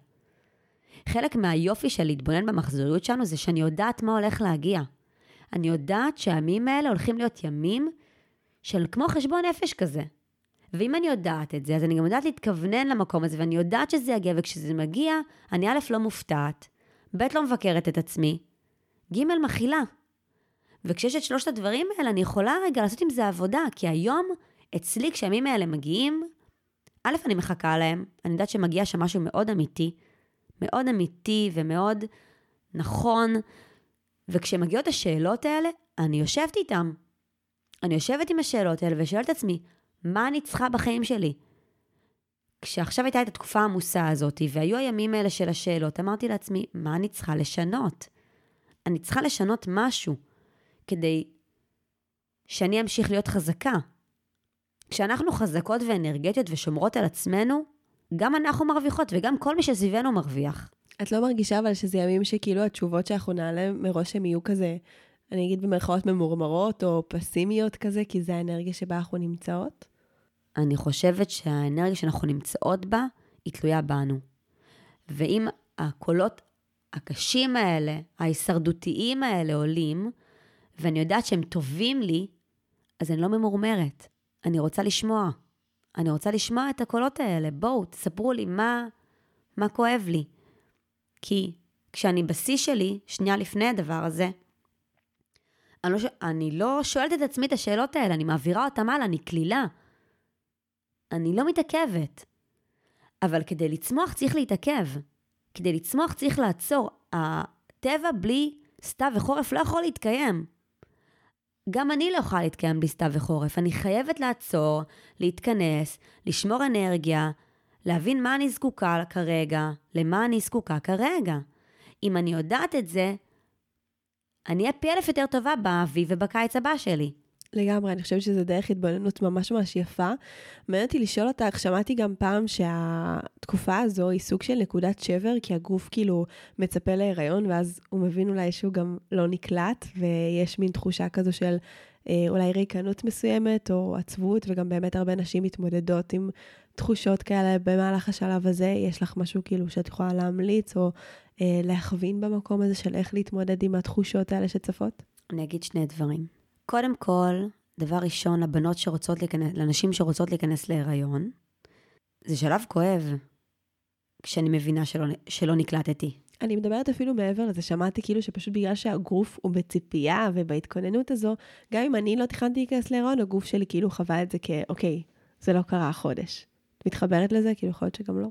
חלק מהיופי של להתבונן במחזוריות שלנו זה שאני יודעת מה הולך להגיע. אני יודעת שהימים האלה הולכים להיות ימים של כמו חשבון נפש כזה. ואם אני יודעת את זה, אז אני גם יודעת להתכוונן למקום הזה, ואני יודעת שזה יגיע, וכשזה מגיע, אני א', לא מופתעת, ב', לא מבקרת את עצמי, ג', מכילה. וכשיש את שלושת הדברים האלה, אני יכולה רגע לעשות עם זה עבודה, כי היום אצלי כשהימים האלה מגיעים, א', אני מחכה להם, אני יודעת שמגיע שם משהו מאוד אמיתי, מאוד אמיתי ומאוד נכון, וכשמגיעות השאלות האלה, אני יושבת איתם. אני יושבת עם השאלות האלה ושואלת את עצמי, מה אני צריכה בחיים שלי? כשעכשיו הייתה את התקופה העמוסה הזאת, והיו הימים האלה של השאלות, אמרתי לעצמי, מה אני צריכה לשנות? אני צריכה לשנות משהו כדי שאני אמשיך להיות חזקה. כשאנחנו חזקות ואנרגטיות ושומרות על עצמנו, גם אנחנו מרוויחות וגם כל מי שסביבנו מרוויח. את לא מרגישה אבל שזה ימים שכאילו התשובות שאנחנו נעלה מראש הם יהיו כזה, אני אגיד במרכאות ממורמרות או פסימיות כזה, כי זה האנרגיה שבה אנחנו נמצאות? אני חושבת שהאנרגיה שאנחנו נמצאות בה, היא תלויה בנו. ואם הקולות הקשים האלה, ההישרדותיים האלה עולים, ואני יודעת שהם טובים לי, אז אני לא ממורמרת. אני רוצה לשמוע. אני רוצה לשמוע את הקולות האלה. בואו, תספרו לי מה, מה כואב לי. כי כשאני בשיא שלי, שנייה לפני הדבר הזה, אני לא, אני לא שואלת את עצמי את השאלות האלה, אני מעבירה אותן הלאה, אני קלילה. אני לא מתעכבת. אבל כדי לצמוח צריך להתעכב. כדי לצמוח צריך לעצור. הטבע בלי סתיו וחורף לא יכול להתקיים. גם אני לא יכולה להתקיים בלי סתיו וחורף. אני חייבת לעצור, להתכנס, לשמור אנרגיה, להבין מה אני זקוקה כרגע, למה אני זקוקה כרגע. אם אני יודעת את זה, אני אהיה פי אלף יותר טובה באביב ובקיץ הבא שלי. לגמרי, אני חושבת שזו דרך התבוננות ממש ממש יפה. מעניין אותי לשאול אותך, שמעתי גם פעם שהתקופה הזו היא סוג של נקודת שבר, כי הגוף כאילו מצפה להיריון, ואז הוא מבין אולי שהוא גם לא נקלט, ויש מין תחושה כזו של אה, אולי ריקנות מסוימת או עצבות, וגם באמת הרבה נשים מתמודדות עם תחושות כאלה במהלך השלב הזה. יש לך משהו כאילו שאת יכולה להמליץ או אה, להכווין במקום הזה של איך להתמודד עם התחושות האלה שצפות? אני אגיד שני דברים. קודם כל, דבר ראשון, לבנות שרוצות להיכנס, לנשים שרוצות להיכנס להיריון, זה שלב כואב, כשאני מבינה שלא, שלא נקלטתי. אני מדברת אפילו מעבר לזה, שמעתי כאילו שפשוט בגלל שהגוף הוא בציפייה ובהתכוננות הזו, גם אם אני לא תכננתי להיכנס להיריון, הגוף שלי כאילו חווה את זה כאוקיי, זה לא קרה החודש. מתחברת לזה? כאילו יכול להיות שגם לא.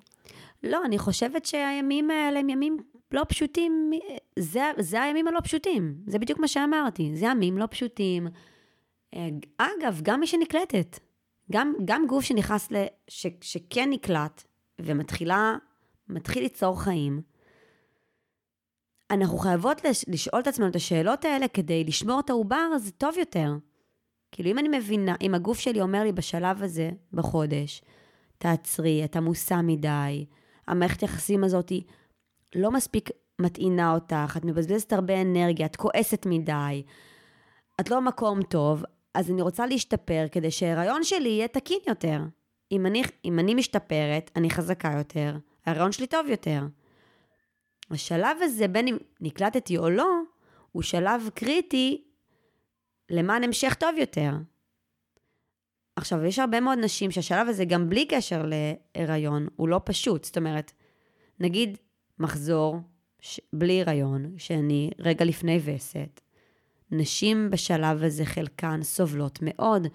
לא, אני חושבת שהימים האלה הם ימים לא פשוטים, זה, זה הימים הלא פשוטים, זה בדיוק מה שאמרתי, זה ימים לא פשוטים. אגב, גם מי שנקלטת, גם, גם גוף שנכנס, ל, ש, שכן נקלט ומתחילה, מתחיל ליצור חיים, אנחנו חייבות לשאול את עצמנו את השאלות האלה כדי לשמור את העובר הזה טוב יותר. כאילו, אם אני מבינה, אם הגוף שלי אומר לי בשלב הזה, בחודש, תעצרי, את עמוסה מדי, המערכת יחסים הזאת לא מספיק מטעינה אותך, את מבזבזת הרבה אנרגיה, את כועסת מדי, את לא במקום טוב, אז אני רוצה להשתפר כדי שההיריון שלי יהיה תקין יותר. אם אני, אם אני משתפרת, אני חזקה יותר, ההיריון שלי טוב יותר. השלב הזה, בין אם נקלטתי או לא, הוא שלב קריטי למען המשך טוב יותר. עכשיו, יש הרבה מאוד נשים שהשלב הזה, גם בלי קשר להיריון, הוא לא פשוט. זאת אומרת, נגיד מחזור ש... בלי הריון, שאני רגע לפני וסת, נשים בשלב הזה, חלקן סובלות מאוד,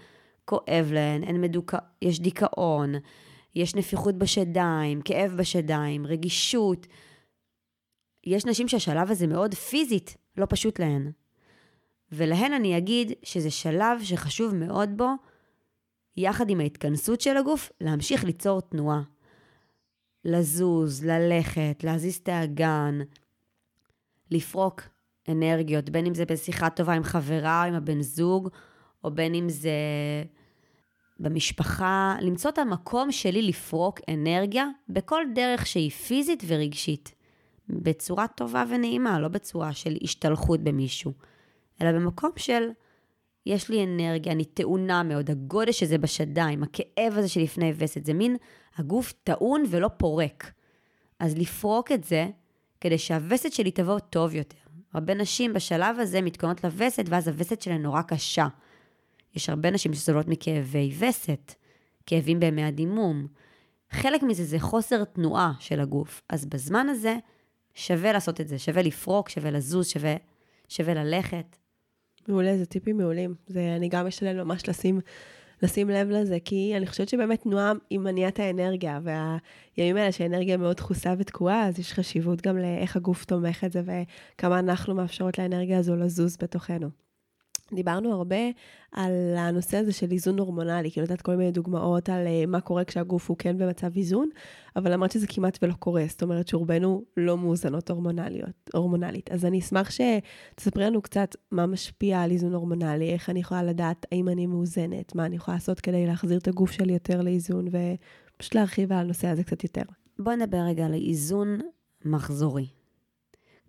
כואב להן, הן מדוכא... יש דיכאון, יש נפיחות בשדיים, כאב בשדיים, רגישות. יש נשים שהשלב הזה מאוד פיזית, לא פשוט להן. ולהן אני אגיד שזה שלב שחשוב מאוד בו, יחד עם ההתכנסות של הגוף, להמשיך ליצור תנועה. לזוז, ללכת, להזיז את האגן, לפרוק אנרגיות, בין אם זה בשיחה טובה עם חברה או עם הבן זוג, או בין אם זה במשפחה, למצוא את המקום שלי לפרוק אנרגיה בכל דרך שהיא פיזית ורגשית. בצורה טובה ונעימה, לא בצורה של השתלחות במישהו, אלא במקום של יש לי אנרגיה, אני טעונה מאוד, הגודש הזה בשדיים, הכאב הזה שלפני וסת, זה מין הגוף טעון ולא פורק. אז לפרוק את זה כדי שהווסת שלי תבוא טוב יותר. הרבה נשים בשלב הזה מתכוננות לווסת, ואז הווסת שלהן נורא קשה. יש הרבה נשים שסובלות מכאבי וסת, כאבים בימי הדימום. חלק מזה זה חוסר תנועה של הגוף. אז בזמן הזה שווה לעשות את זה, שווה לפרוק, שווה לזוז, שווה, שווה ללכת. מעולה, זה טיפים מעולים. זה, אני גם אשתדל ממש לשים, לשים לב לזה, כי אני חושבת שבאמת תנועה היא מניעת האנרגיה, והימים האלה שהאנרגיה מאוד דחוסה ותקועה, אז יש חשיבות גם לאיך הגוף תומך את זה, וכמה אנחנו מאפשרות לאנרגיה הזו לזוז בתוכנו. דיברנו הרבה על הנושא הזה של איזון הורמונלי, כאילו נתת כל מיני דוגמאות על uh, מה קורה כשהגוף הוא כן במצב איזון, אבל אמרת שזה כמעט ולא קורה, זאת אומרת שרובנו לא מאוזנות הורמונלית. אז אני אשמח שתספרי לנו קצת מה משפיע על איזון הורמונלי, איך אני יכולה לדעת האם אני מאוזנת, מה אני יכולה לעשות כדי להחזיר את הגוף שלי יותר לאיזון, ופשוט להרחיב על הנושא הזה קצת יותר. בוא נדבר רגע על איזון מחזורי.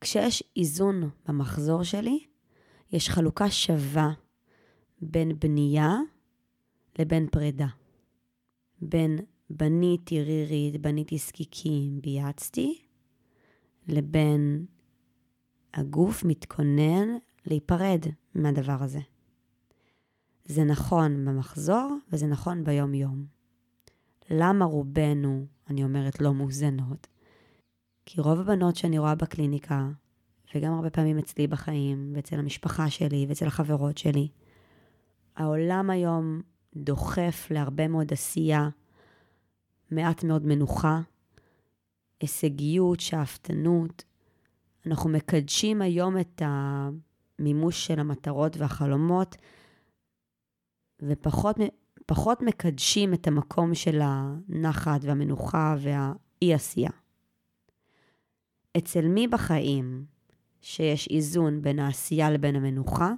כשיש איזון במחזור שלי, יש חלוקה שווה בין בנייה לבין פרידה. בין בניתי רירית, בניתי זקיקים, ביאצתי, לבין הגוף מתכונן להיפרד מהדבר הזה. זה נכון במחזור וזה נכון ביום-יום. למה רובנו, אני אומרת, לא מאוזנות? כי רוב הבנות שאני רואה בקליניקה וגם הרבה פעמים אצלי בחיים, ואצל המשפחה שלי, ואצל החברות שלי. העולם היום דוחף להרבה מאוד עשייה, מעט מאוד מנוחה, הישגיות, שאפתנות. אנחנו מקדשים היום את המימוש של המטרות והחלומות, ופחות פחות מקדשים את המקום של הנחת והמנוחה והאי-עשייה. אצל מי בחיים שיש איזון בין העשייה לבין המנוחה,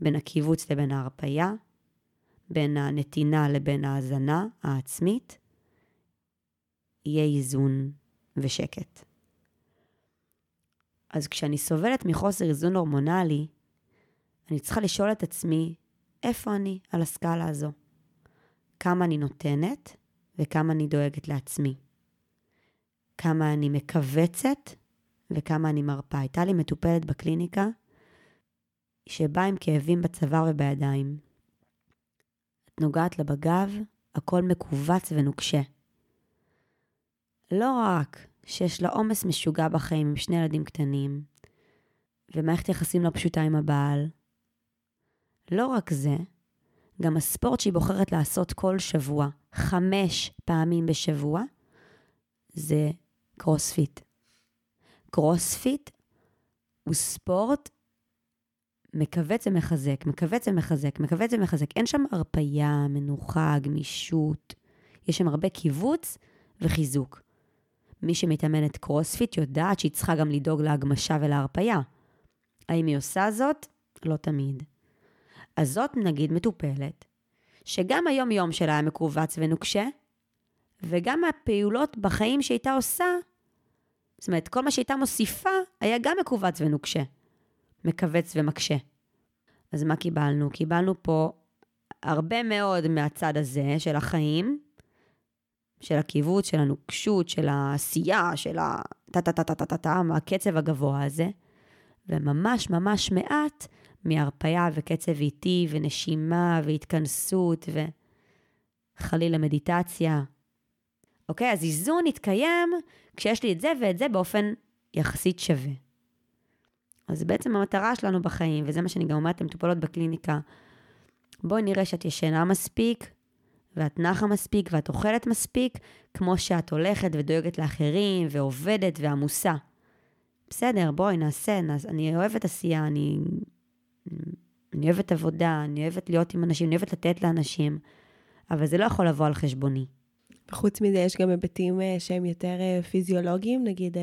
בין הקיבוץ לבין ההרפייה, בין הנתינה לבין ההאזנה העצמית, יהיה איזון ושקט. אז כשאני סובלת מחוסר איזון הורמונלי, אני צריכה לשאול את עצמי איפה אני על הסקאלה הזו. כמה אני נותנת וכמה אני דואגת לעצמי. כמה אני מכווצת וכמה אני מרפה. הייתה לי מטופלת בקליניקה שבאה עם כאבים בצוואר ובידיים. את נוגעת לה בגב, הכל מכווץ ונוקשה. לא רק שיש לה עומס משוגע בחיים עם שני ילדים קטנים, ומערכת יחסים לא פשוטה עם הבעל, לא רק זה, גם הספורט שהיא בוחרת לעשות כל שבוע, חמש פעמים בשבוע, זה קרוספיט. קרוספיט הוא ספורט מכווץ ומחזק, מכווץ ומחזק, מכווץ ומחזק. אין שם הרפייה, מנוחה, גמישות. יש שם הרבה כיווץ וחיזוק. מי שמתאמנת קרוספיט יודעת שהיא צריכה גם לדאוג להגמשה ולהרפייה. האם היא עושה זאת? לא תמיד. אז זאת נגיד מטופלת, שגם היום-יום שלה היה מכווץ ונוקשה, וגם הפעולות בחיים שהייתה עושה, זאת אומרת, כל מה שהייתה מוסיפה היה גם מכווץ ונוקשה, מכווץ ומקשה. אז מה קיבלנו? קיבלנו פה הרבה מאוד מהצד הזה של החיים, של הקיבוץ, של הנוקשות, של העשייה, של ה... טה-טה-טה-טה-טה, הקצב הגבוה הזה, וממש ממש מעט מהרפאיה וקצב איטי ונשימה והתכנסות וחלילה מדיטציה. אוקיי, אז איזון יתקיים כשיש לי את זה ואת זה באופן יחסית שווה. אז בעצם המטרה שלנו בחיים, וזה מה שאני גם אומרת למטופלות בקליניקה, בואי נראה שאת ישנה מספיק, ואת נחה מספיק, ואת אוכלת מספיק, כמו שאת הולכת ודואגת לאחרים, ועובדת ועמוסה. בסדר, בואי נעשה, נעשה אני אוהבת עשייה, אני אני אוהבת עבודה, אני אוהבת להיות עם אנשים, אני אוהבת לתת לאנשים, אבל זה לא יכול לבוא על חשבוני. וחוץ מזה, יש גם היבטים uh, שהם יותר uh, פיזיולוגיים, נגיד, uh,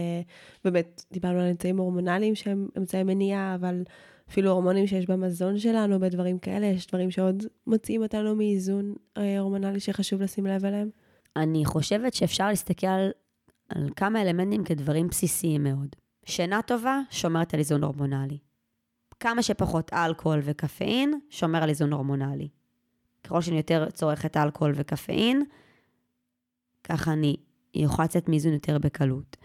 באמת, דיברנו על אמצעים הורמונליים שהם אמצעי מניעה, אבל אפילו הורמונים שיש במזון שלנו, בדברים כאלה, יש דברים שעוד מוציאים אותנו מאיזון הורמונלי שחשוב לשים לב אליהם. אני חושבת שאפשר להסתכל על, על כמה אלמנטים כדברים בסיסיים מאוד. שינה טובה שומרת על איזון הורמונלי. כמה שפחות אלכוהול וקפאין, שומר על איזון הורמונלי. ככל שאני יותר צורכת אלכוהול וקפאין, ככה אני יכולה לצאת מאיזון יותר בקלות.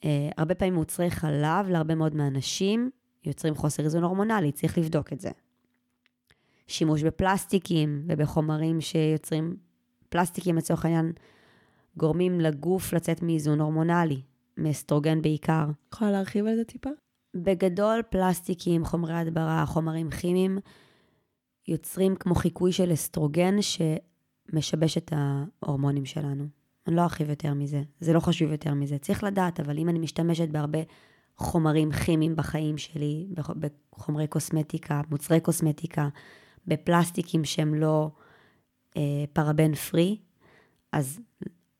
Uh, הרבה פעמים מוצרי חלב להרבה מאוד מהאנשים יוצרים חוסר איזון הורמונלי, צריך לבדוק את זה. שימוש בפלסטיקים ובחומרים שיוצרים, פלסטיקים לצורך העניין, גורמים לגוף לצאת מאיזון הורמונלי, מאסטרוגן בעיקר. יכולה להרחיב על זה טיפה? בגדול, פלסטיקים, חומרי הדברה, חומרים כימיים, יוצרים כמו חיקוי של אסטרוגן שמשבש את ההורמונים שלנו. אני לא ארחיב יותר מזה, זה לא חשוב יותר מזה. צריך לדעת, אבל אם אני משתמשת בהרבה חומרים כימיים בחיים שלי, בחומרי קוסמטיקה, מוצרי קוסמטיקה, בפלסטיקים שהם לא אה, פרבן פרי, אז,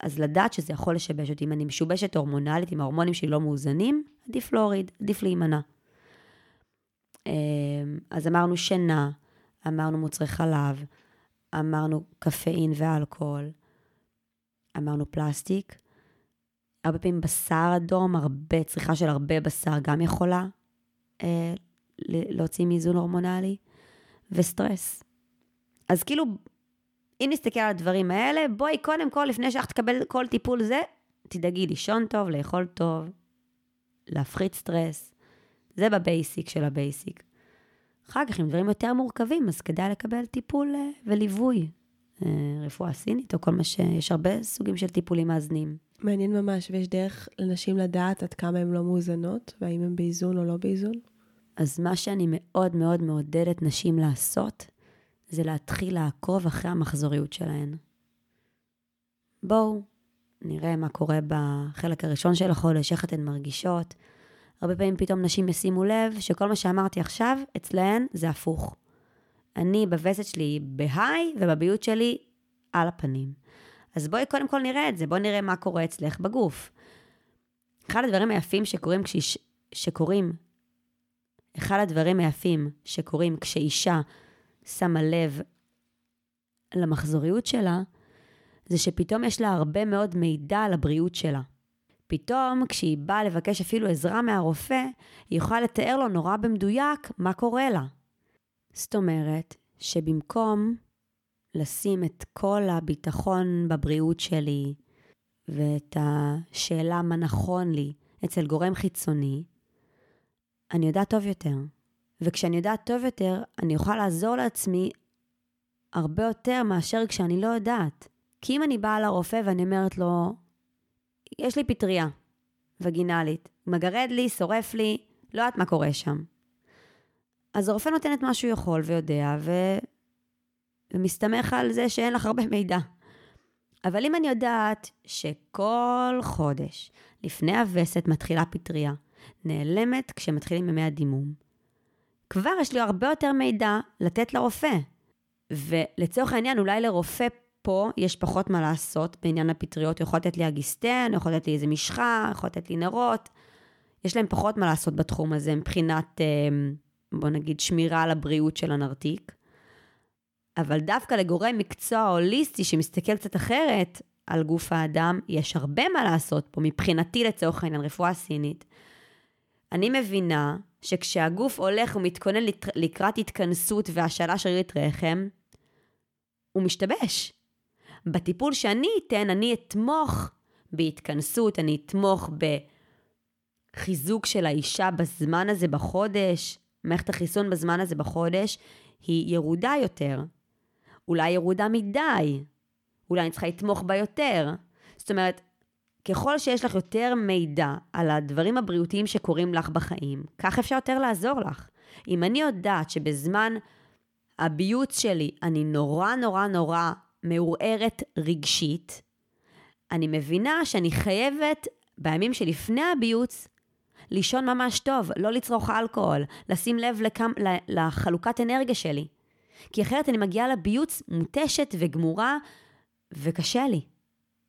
אז לדעת שזה יכול לשבש אותי. אם אני משובשת הורמונלית, אם ההורמונים שלי לא מאוזנים, עדיף להוריד, עדיף להימנע. אמ, אז אמרנו שינה, אמרנו מוצרי חלב, אמרנו קפאין ואלכוהול, אמרנו פלסטיק. הרבה פעמים בשר אדום, הרבה, צריכה של הרבה בשר גם יכולה אה, להוציא מאיזון הורמונלי, וסטרס. אז כאילו, אם נסתכל על הדברים האלה, בואי קודם כל, לפני שאנחנו תקבל כל טיפול זה, תדאגי לישון טוב, לאכול טוב, להפחית סטרס. זה ב basic של ה basic. אחר כך, עם דברים יותר מורכבים, אז כדאי לקבל טיפול אה, וליווי. אה, רפואה סינית או כל מה ש... יש הרבה סוגים של טיפולים מאזנים. מעניין ממש, ויש דרך לנשים לדעת עד כמה הן לא מאוזנות, והאם הן באיזון או לא באיזון? אז מה שאני מאוד מאוד מעודדת נשים לעשות, זה להתחיל לעקוב אחרי המחזוריות שלהן. בואו, נראה מה קורה בחלק הראשון של החודש, איך אתן מרגישות. הרבה פעמים פתאום נשים ישימו לב שכל מה שאמרתי עכשיו, אצלהן זה הפוך. אני בווסת שלי בהיי ובביוט שלי על הפנים. אז בואי קודם כל נראה את זה, בואי נראה מה קורה אצלך בגוף. אחד הדברים היפים שקורים כשיש... שקורים, אחד הדברים היפים שקורים כשאישה שמה לב למחזוריות שלה, זה שפתאום יש לה הרבה מאוד מידע על הבריאות שלה. פתאום, כשהיא באה לבקש אפילו עזרה מהרופא, היא יכולה לתאר לו נורא במדויק מה קורה לה. זאת אומרת, שבמקום לשים את כל הביטחון בבריאות שלי ואת השאלה מה נכון לי אצל גורם חיצוני, אני יודעת טוב יותר. וכשאני יודעת טוב יותר, אני אוכל לעזור לעצמי הרבה יותר מאשר כשאני לא יודעת. כי אם אני באה לרופא ואני אומרת לו, יש לי פטריה וגינלית, מגרד לי, שורף לי, לא יודעת מה קורה שם. אז הרופא נותן את מה שהוא יכול ויודע, ו... ומסתמך על זה שאין לך הרבה מידע. אבל אם אני יודעת שכל חודש לפני הווסת מתחילה פטריה, נעלמת כשמתחילים ימי הדימום, כבר יש לי הרבה יותר מידע לתת לרופא. ולצורך העניין, אולי לרופא פה יש פחות מה לעשות בעניין הפטריות, הוא יכול לתת לי אגיסטן, הוא יכול לתת לי איזה משחה, יכול לתת לי נרות. יש להם פחות מה לעשות בתחום הזה מבחינת, אה, בוא נגיד, שמירה על הבריאות של הנרתיק. אבל דווקא לגורם מקצוע הוליסטי שמסתכל קצת אחרת על גוף האדם, יש הרבה מה לעשות פה, מבחינתי לצורך העניין, רפואה סינית. אני מבינה שכשהגוף הולך ומתכונן לקראת התכנסות והשאלה שרירית רחם, הוא משתבש. בטיפול שאני אתן, אני אתמוך בהתכנסות, אני אתמוך בחיזוק של האישה בזמן הזה בחודש, מערכת החיסון בזמן הזה בחודש היא ירודה יותר. אולי ירודה מדי, אולי אני צריכה לתמוך בה יותר. זאת אומרת, ככל שיש לך יותר מידע על הדברים הבריאותיים שקורים לך בחיים, כך אפשר יותר לעזור לך. אם אני יודעת שבזמן הביוץ שלי אני נורא נורא נורא מעורערת רגשית, אני מבינה שאני חייבת בימים שלפני הביוץ לישון ממש טוב, לא לצרוך אלכוהול, לשים לב לכם, לחלוקת אנרגיה שלי. כי אחרת אני מגיעה לביוץ מותשת וגמורה, וקשה לי.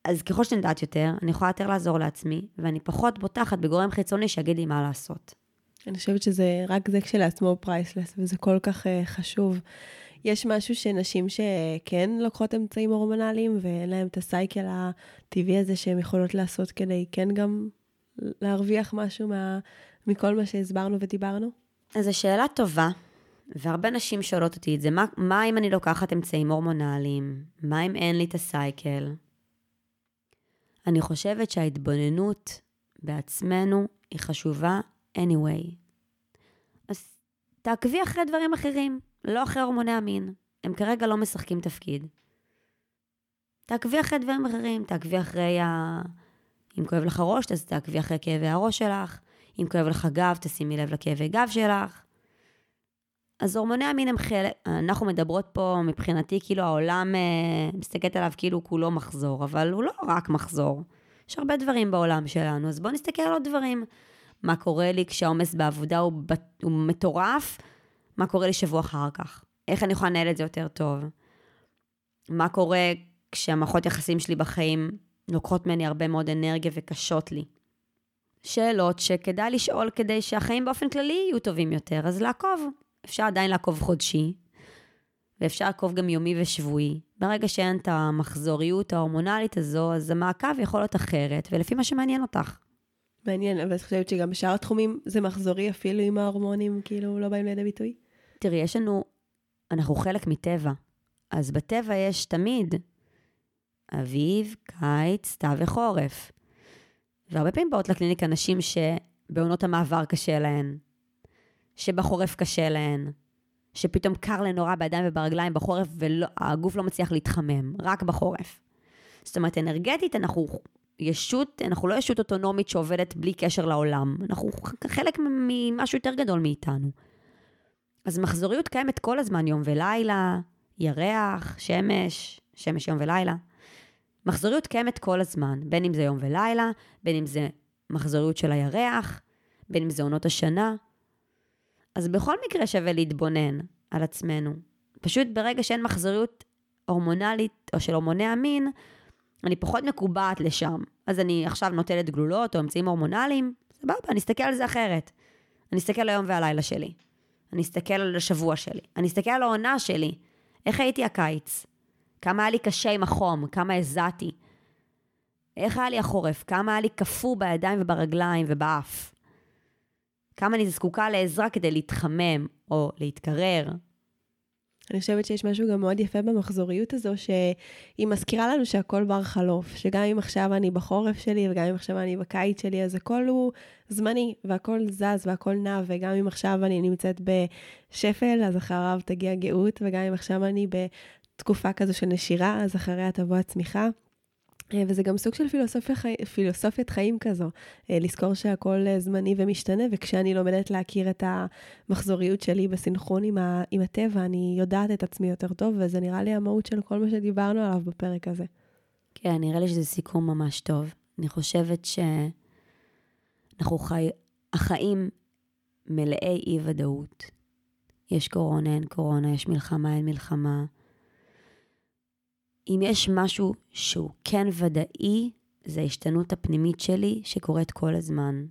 אז ככל שאני יודעת יותר, אני יכולה יותר לעזור לעצמי, ואני פחות בוטחת בגורם חיצוני שיגיד לי מה לעשות. אני חושבת שזה, רק זה כשלעצמו priceless, וזה כל כך uh, חשוב. יש משהו שנשים שכן לוקחות אמצעים הורמונליים, ואין להן את ה cycle הטבעי הזה שהן יכולות לעשות כדי כן גם להרוויח משהו מה, מכל מה שהסברנו ודיברנו? אז זו שאלה טובה, והרבה נשים שואלות אותי את זה. מה, מה אם אני לוקחת אמצעים הורמונליים? מה אם אין לי את הסייקל? אני חושבת שההתבוננות בעצמנו היא חשובה anyway. אז תעקבי אחרי דברים אחרים, לא אחרי הורמוני המין. הם כרגע לא משחקים תפקיד. תעקבי אחרי דברים אחרים, תעקבי אחרי ה... אם כואב לך ראש, אז תעקבי אחרי כאבי הראש שלך. אם כואב לך גב, תשימי לב לכאבי גב שלך. אז הורמוני המין הם חלק, אנחנו מדברות פה מבחינתי, כאילו העולם אה, מסתכלת עליו כאילו כולו מחזור, אבל הוא לא רק מחזור. יש הרבה דברים בעולם שלנו, אז בואו נסתכל על עוד דברים. מה קורה לי כשהעומס בעבודה הוא, הוא מטורף, מה קורה לי שבוע אחר כך. איך אני יכולה לנהל את זה יותר טוב. מה קורה כשהמערכות יחסים שלי בחיים לוקחות ממני הרבה מאוד אנרגיה וקשות לי. שאלות שכדאי לשאול כדי שהחיים באופן כללי יהיו טובים יותר, אז לעקוב. אפשר עדיין לעקוב חודשי, ואפשר לעקוב גם יומי ושבועי. ברגע שאין את המחזוריות ההורמונלית הזו, אז המעקב יכול להיות אחרת, ולפי מה שמעניין אותך. מעניין, אבל את חושבת שגם בשאר התחומים זה מחזורי אפילו אם ההורמונים כאילו לא באים לידי ביטוי? תראי, יש לנו, אנחנו חלק מטבע. אז בטבע יש תמיד אביב, קיץ, סתיו וחורף. והרבה פעמים באות לקליניקה נשים שבעונות המעבר קשה להן, שבחורף קשה להן, שפתאום קר להן נורא בידיים וברגליים בחורף והגוף לא מצליח להתחמם, רק בחורף. זאת אומרת, אנרגטית אנחנו ישות, אנחנו לא ישות אוטונומית שעובדת בלי קשר לעולם, אנחנו חלק ממשהו יותר גדול מאיתנו. אז מחזוריות קיימת כל הזמן, יום ולילה, ירח, שמש, שמש יום ולילה. מחזוריות קיימת כל הזמן, בין אם זה יום ולילה, בין אם זה מחזוריות של הירח, בין אם זה עונות השנה. אז בכל מקרה שווה להתבונן על עצמנו. פשוט ברגע שאין מחזוריות הורמונלית או של הורמוני המין, אני פחות מקובעת לשם. אז אני עכשיו נוטלת גלולות או אמצעים הורמונליים, סבבה, אני אסתכל על זה אחרת. אני אסתכל על היום והלילה שלי. אני אסתכל על השבוע שלי. אני אסתכל על העונה שלי. איך הייתי הקיץ? כמה היה לי קשה עם החום? כמה הזעתי? איך היה לי החורף? כמה היה לי קפוא בידיים וברגליים ובאף? כמה אני זקוקה לעזרה כדי להתחמם או להתקרר? אני חושבת שיש משהו גם מאוד יפה במחזוריות הזו, שהיא מזכירה לנו שהכל בר חלוף, שגם אם עכשיו אני בחורף שלי וגם אם עכשיו אני בקיץ שלי, אז הכל הוא זמני, והכל זז והכל נע, וגם אם עכשיו אני נמצאת בשפל, אז אחריו תגיע גאות, וגם אם עכשיו אני בתקופה כזו של נשירה, אז אחריה תבוא הצמיחה. אה, וזה גם סוג של פילוסופיה חי... פילוסופיית חיים כזו, אה, לזכור שהכל אה, זמני ומשתנה, וכשאני לומדת להכיר את המחזוריות שלי בסנכרון עם, ה... עם הטבע, אני יודעת את עצמי יותר טוב, וזה נראה לי המהות של כל מה שדיברנו עליו בפרק הזה. כן, נראה לי שזה סיכום ממש טוב. אני חושבת שאנחנו חי... החיים מלאי אי-ודאות. יש קורונה, אין קורונה, יש מלחמה, אין מלחמה. אם יש משהו שהוא כן ודאי, זה ההשתנות הפנימית שלי שקורית כל הזמן.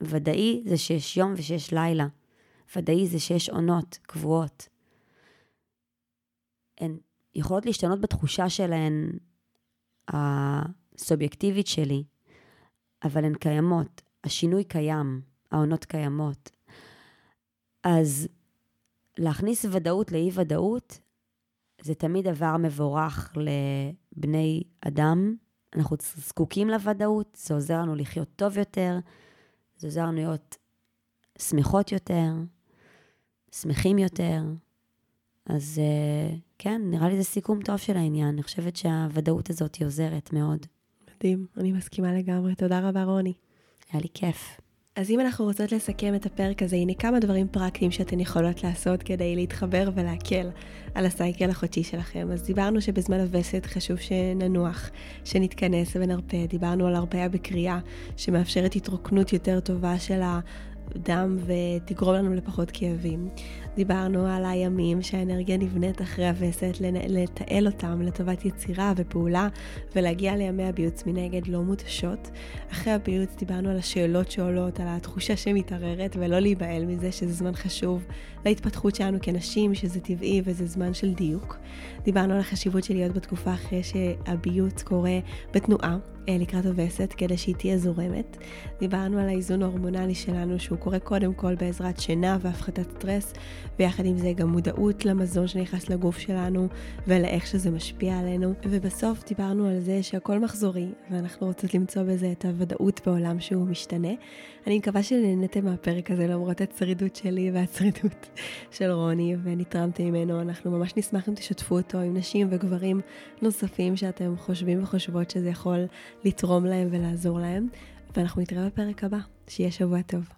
ודאי זה שיש יום ושיש לילה. ודאי זה שיש עונות קבועות. הן יכולות להשתנות בתחושה שלהן הסובייקטיבית שלי, אבל הן קיימות. השינוי קיים, העונות קיימות. אז להכניס ודאות לאי-ודאות זה תמיד דבר מבורך לבני אדם. אנחנו זקוקים לוודאות, זה עוזר לנו לחיות טוב יותר, זה עוזר לנו להיות שמחות יותר, שמחים יותר. אז אה, כן, נראה לי זה סיכום טוב של העניין. אני חושבת שהוודאות הזאת היא עוזרת מאוד. מדהים, אני מסכימה לגמרי. תודה רבה, רוני. היה לי כיף. אז אם אנחנו רוצות לסכם את הפרק הזה, הנה כמה דברים פרקטיים שאתן יכולות לעשות כדי להתחבר ולהקל על הסייקל החודשי שלכם. אז דיברנו שבזמן הווסת חשוב שננוח, שנתכנס ונרפה. דיברנו על הרפאיה בקריאה, שמאפשרת התרוקנות יותר טובה של הדם ותגרום לנו לפחות כאבים. דיברנו על הימים שהאנרגיה נבנית אחרי הווסת, לתעל אותם לטובת יצירה ופעולה ולהגיע לימי הביוץ מנגד לא מותשות. אחרי הביוץ דיברנו על השאלות שעולות, על התחושה שמתערערת ולא להיבהל מזה שזה זמן חשוב להתפתחות שלנו כנשים, שזה טבעי וזה זמן של דיוק. דיברנו על החשיבות של להיות בתקופה אחרי שהביוץ קורה בתנועה. אה, לקראת הווסת כדי שהיא תהיה זורמת. דיברנו על האיזון ההורמונלי שלנו שהוא קורה קודם כל בעזרת שינה והפחתת סטרס, ויחד עם זה גם מודעות למזון שנכנס לגוף שלנו ולאיך שזה משפיע עלינו. ובסוף דיברנו על זה שהכל מחזורי, ואנחנו רוצות למצוא בזה את הוודאות בעולם שהוא משתנה. אני מקווה שנהנתם מהפרק הזה למרות הצרידות שלי והצרידות *laughs* של רוני, ונתרמתם ממנו. אנחנו ממש נשמח אם תשתפו אותו עם נשים וגברים נוספים שאתם חושבים וחושבות שזה יכול לתרום להם ולעזור להם. ואנחנו נתראה בפרק הבא. שיהיה שבוע טוב.